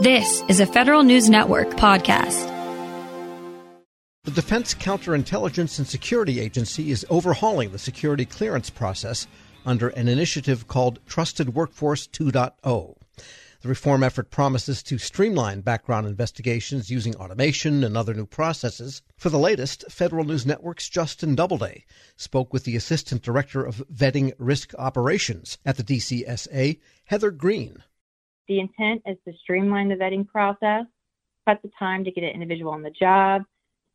This is a Federal News Network podcast. The Defense Counterintelligence and Security Agency is overhauling the security clearance process under an initiative called Trusted Workforce 2.0. The reform effort promises to streamline background investigations using automation and other new processes. For the latest, Federal News Network's Justin Doubleday spoke with the Assistant Director of Vetting Risk Operations at the DCSA, Heather Green. The intent is to streamline the vetting process, cut the time to get an individual on the job,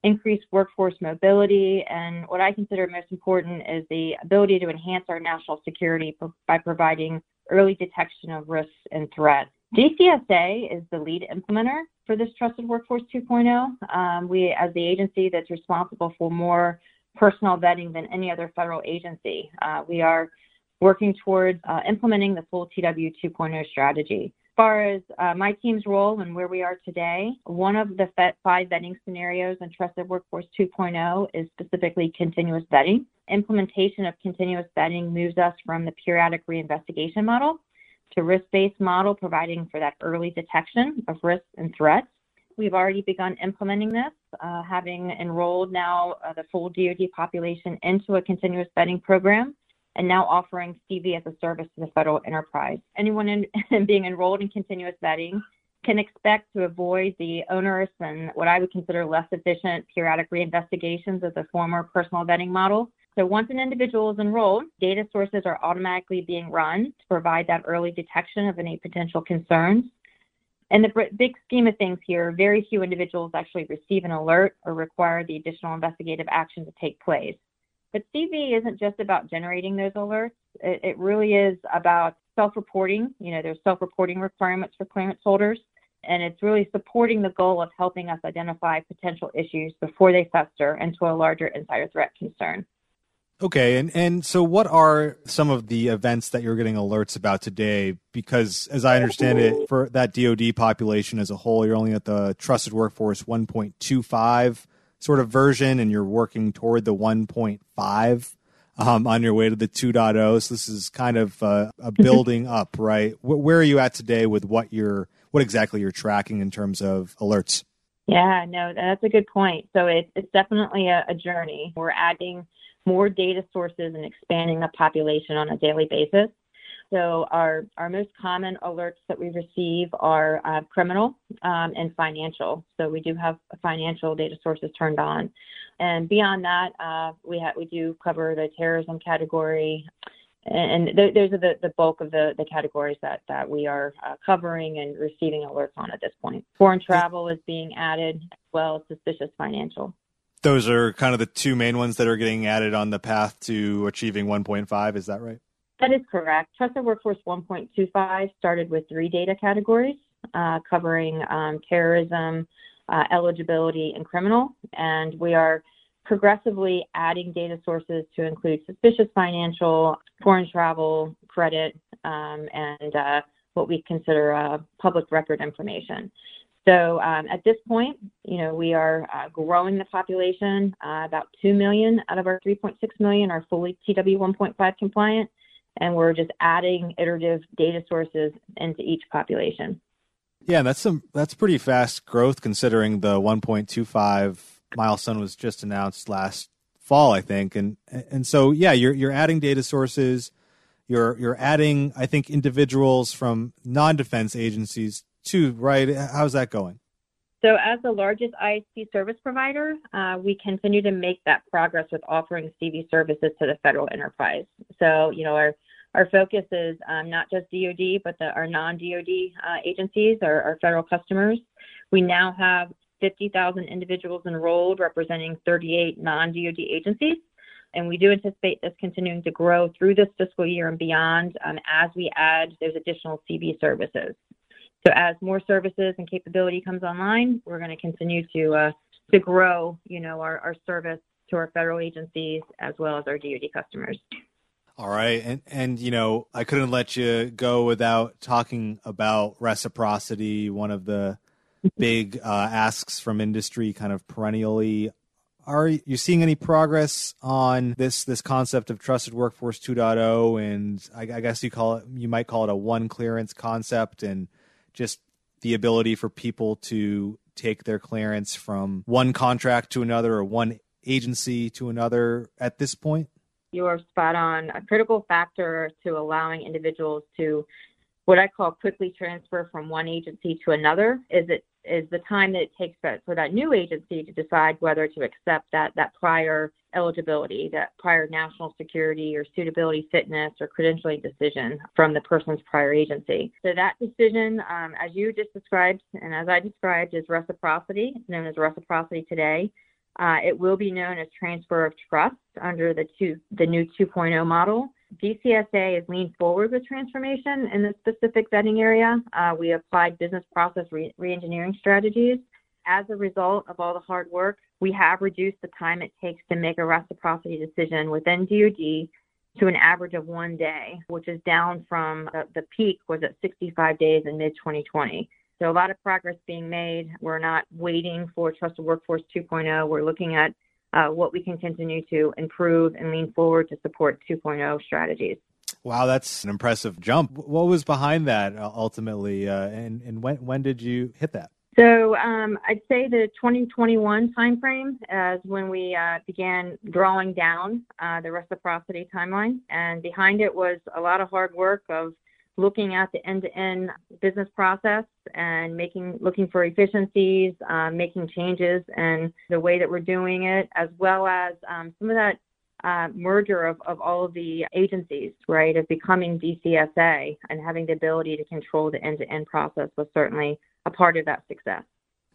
increase workforce mobility, and what I consider most important is the ability to enhance our national security by providing early detection of risks and threats. DCSA is the lead implementer for this Trusted Workforce 2.0. Um, we, as the agency that's responsible for more personnel vetting than any other federal agency, uh, we are working towards uh, implementing the full TW 2.0 strategy far as uh, my team's role and where we are today, one of the five vetting scenarios in Trusted Workforce 2.0 is specifically continuous vetting. Implementation of continuous vetting moves us from the periodic reinvestigation model to risk-based model, providing for that early detection of risks and threats. We've already begun implementing this, uh, having enrolled now uh, the full DoD population into a continuous vetting program and now offering CV as a service to the federal enterprise. Anyone in, being enrolled in continuous vetting can expect to avoid the onerous and what I would consider less efficient periodic reinvestigations of the former personal vetting model. So once an individual is enrolled, data sources are automatically being run to provide that early detection of any potential concerns. In the big scheme of things here, very few individuals actually receive an alert or require the additional investigative action to take place. But CV isn't just about generating those alerts. It, it really is about self-reporting. You know, there's self-reporting requirements for clearance holders, and it's really supporting the goal of helping us identify potential issues before they fester into a larger insider threat concern. Okay, and, and so what are some of the events that you're getting alerts about today? Because as I understand it, for that DoD population as a whole, you're only at the trusted workforce 1.25 sort of version and you're working toward the 1.5 um, on your way to the 2.0. So this is kind of uh, a building up, right? Where are you at today with what you're, what exactly you're tracking in terms of alerts? Yeah, no, that's a good point. So it, it's definitely a, a journey. We're adding more data sources and expanding the population on a daily basis. So our, our most common alerts that we receive are uh, criminal um, and financial. So we do have financial data sources turned on. And beyond that, uh, we, ha- we do cover the terrorism category. And, th- those are the, the bulk of the, the categories that, that we are uh, covering and receiving alerts on at this point. Foreign travel is being added, as well as suspicious financial those are kind of the two main ones that are getting added on the path to achieving 1.5 is that right that is correct. Trusted Workforce 1.25 started with three data categories uh, covering um, terrorism, uh, eligibility, and criminal. And we are progressively adding data sources to include suspicious financial, foreign travel, credit, um, and uh, what we consider uh, public record information. So um, at this point, you know, we are uh, growing the population. Uh, about 2 million out of our 3.6 million are fully TW 1.5 compliant and we're just adding iterative data sources into each population. Yeah, that's some that's pretty fast growth considering the 1.25 milestone was just announced last fall, I think. And and so yeah, you're you're adding data sources, you're you're adding I think individuals from non-defense agencies too, right? How's that going? So, as the largest ISP service provider, uh, we continue to make that progress with offering CV services to the federal enterprise. So, you know, our our focus is um, not just DoD, but the, our non-DoD uh, agencies, our, our federal customers. We now have 50,000 individuals enrolled, representing 38 non-DoD agencies. And we do anticipate this continuing to grow through this fiscal year and beyond um, as we add those additional CV services. So as more services and capability comes online, we're going to continue to uh, to grow, you know, our, our service to our federal agencies as well as our DoD customers. All right, and and you know, I couldn't let you go without talking about reciprocity, one of the big uh, asks from industry, kind of perennially. Are you seeing any progress on this this concept of trusted workforce 2.0? And I, I guess you call it, you might call it a one clearance concept, and just the ability for people to take their clearance from one contract to another or one agency to another at this point? You are spot on. A critical factor to allowing individuals to what I call quickly transfer from one agency to another is it is the time that it takes for that new agency to decide whether to accept that that prior eligibility, that prior national security or suitability fitness or credentialing decision from the person's prior agency. So that decision, um, as you just described and as I described, is reciprocity. Known as reciprocity today. Uh, it will be known as transfer of trust under the two, the new 2.0 model. DCSA has leaned forward with transformation in the specific vetting area. Uh, we applied business process re- reengineering strategies. As a result of all the hard work, we have reduced the time it takes to make a reciprocity decision within DoD to an average of one day, which is down from the, the peak was at 65 days in mid 2020. So a lot of progress being made. We're not waiting for Trusted Workforce 2.0. We're looking at uh, what we can continue to improve and lean forward to support 2.0 strategies. Wow, that's an impressive jump. What was behind that uh, ultimately, uh, and and when when did you hit that? So um, I'd say the 2021 timeframe is when we uh, began drawing down uh, the reciprocity timeline, and behind it was a lot of hard work of looking at the end-to-end business process and making looking for efficiencies, um, making changes and the way that we're doing it, as well as um, some of that uh, merger of, of all of the agencies, right, of becoming DCSA and having the ability to control the end-to-end process was certainly a part of that success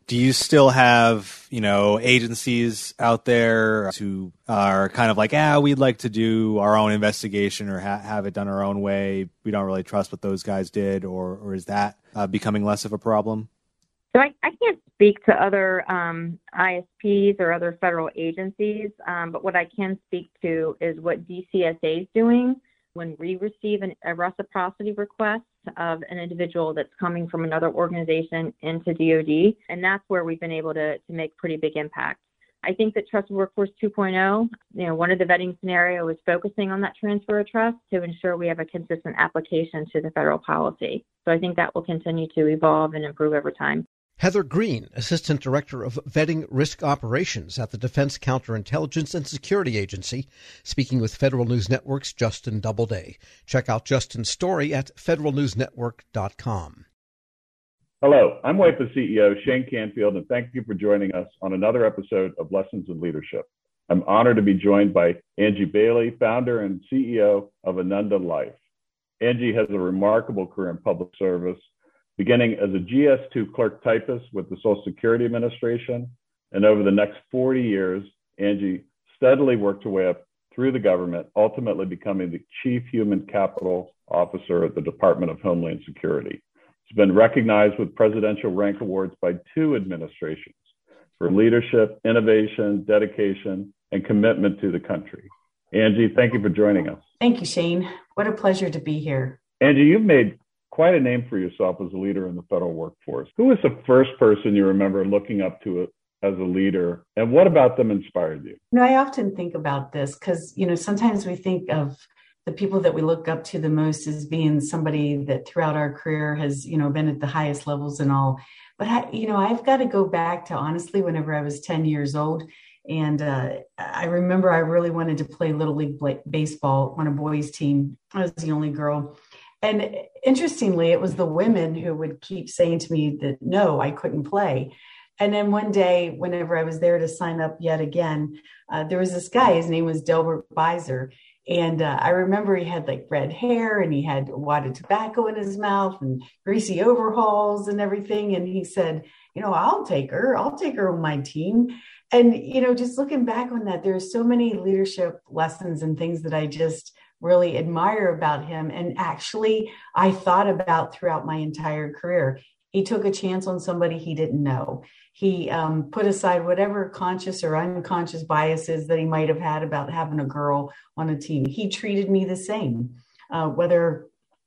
do you still have you know agencies out there who are kind of like ah we'd like to do our own investigation or ha- have it done our own way. We don't really trust what those guys did or or is that uh, becoming less of a problem? So I, I can't speak to other um, ISPs or other federal agencies, um, but what I can speak to is what DCSA is doing. When we receive an, a reciprocity request of an individual that's coming from another organization into DoD, and that's where we've been able to, to make pretty big impact. I think that Trusted Workforce 2.0, you know, one of the vetting scenario is focusing on that transfer of trust to ensure we have a consistent application to the federal policy. So I think that will continue to evolve and improve over time. Heather Green, Assistant Director of Vetting Risk Operations at the Defense Counterintelligence and Security Agency, speaking with Federal News Network's Justin Doubleday. Check out Justin's story at federalnewsnetwork.com. Hello, I'm WIPA CEO Shane Canfield, and thank you for joining us on another episode of Lessons in Leadership. I'm honored to be joined by Angie Bailey, founder and CEO of Ananda Life. Angie has a remarkable career in public service beginning as a GS2 clerk typist with the Social Security Administration. And over the next 40 years, Angie steadily worked her way up through the government, ultimately becoming the Chief Human Capital Officer at the Department of Homeland Security. She's been recognized with presidential rank awards by two administrations for leadership, innovation, dedication, and commitment to the country. Angie, thank you for joining us. Thank you, Shane. What a pleasure to be here. Angie, you've made quite a name for yourself as a leader in the federal workforce. Who was the first person you remember looking up to as a leader, and what about them inspired you? You know, I often think about this because you know sometimes we think of the people that we look up to the most as being somebody that throughout our career has you know been at the highest levels and all. But I, you know, I've got to go back to honestly whenever I was ten years old. And uh, I remember I really wanted to play Little League baseball on a boys' team. I was the only girl and interestingly, it was the women who would keep saying to me that no, I couldn't play. And then one day, whenever I was there to sign up yet again, uh, there was this guy. His name was Delbert Beiser. And uh, I remember he had like red hair and he had a wad of tobacco in his mouth and greasy overalls and everything. And he said, You know, I'll take her. I'll take her on my team. And, you know, just looking back on that, there's so many leadership lessons and things that I just really admire about him and actually I thought about throughout my entire career. He took a chance on somebody he didn't know. He um, put aside whatever conscious or unconscious biases that he might have had about having a girl on a team. He treated me the same, uh, whether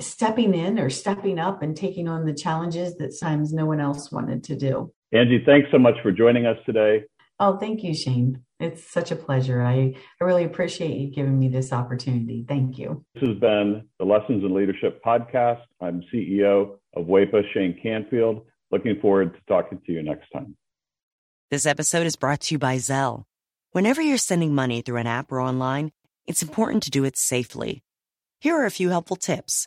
stepping in or stepping up and taking on the challenges that sometimes no one else wanted to do. Angie, thanks so much for joining us today. Oh, thank you, Shane. It's such a pleasure. I, I really appreciate you giving me this opportunity. Thank you. This has been the Lessons in Leadership podcast. I'm CEO of WEPA, Shane Canfield. Looking forward to talking to you next time. This episode is brought to you by Zelle. Whenever you're sending money through an app or online, it's important to do it safely. Here are a few helpful tips.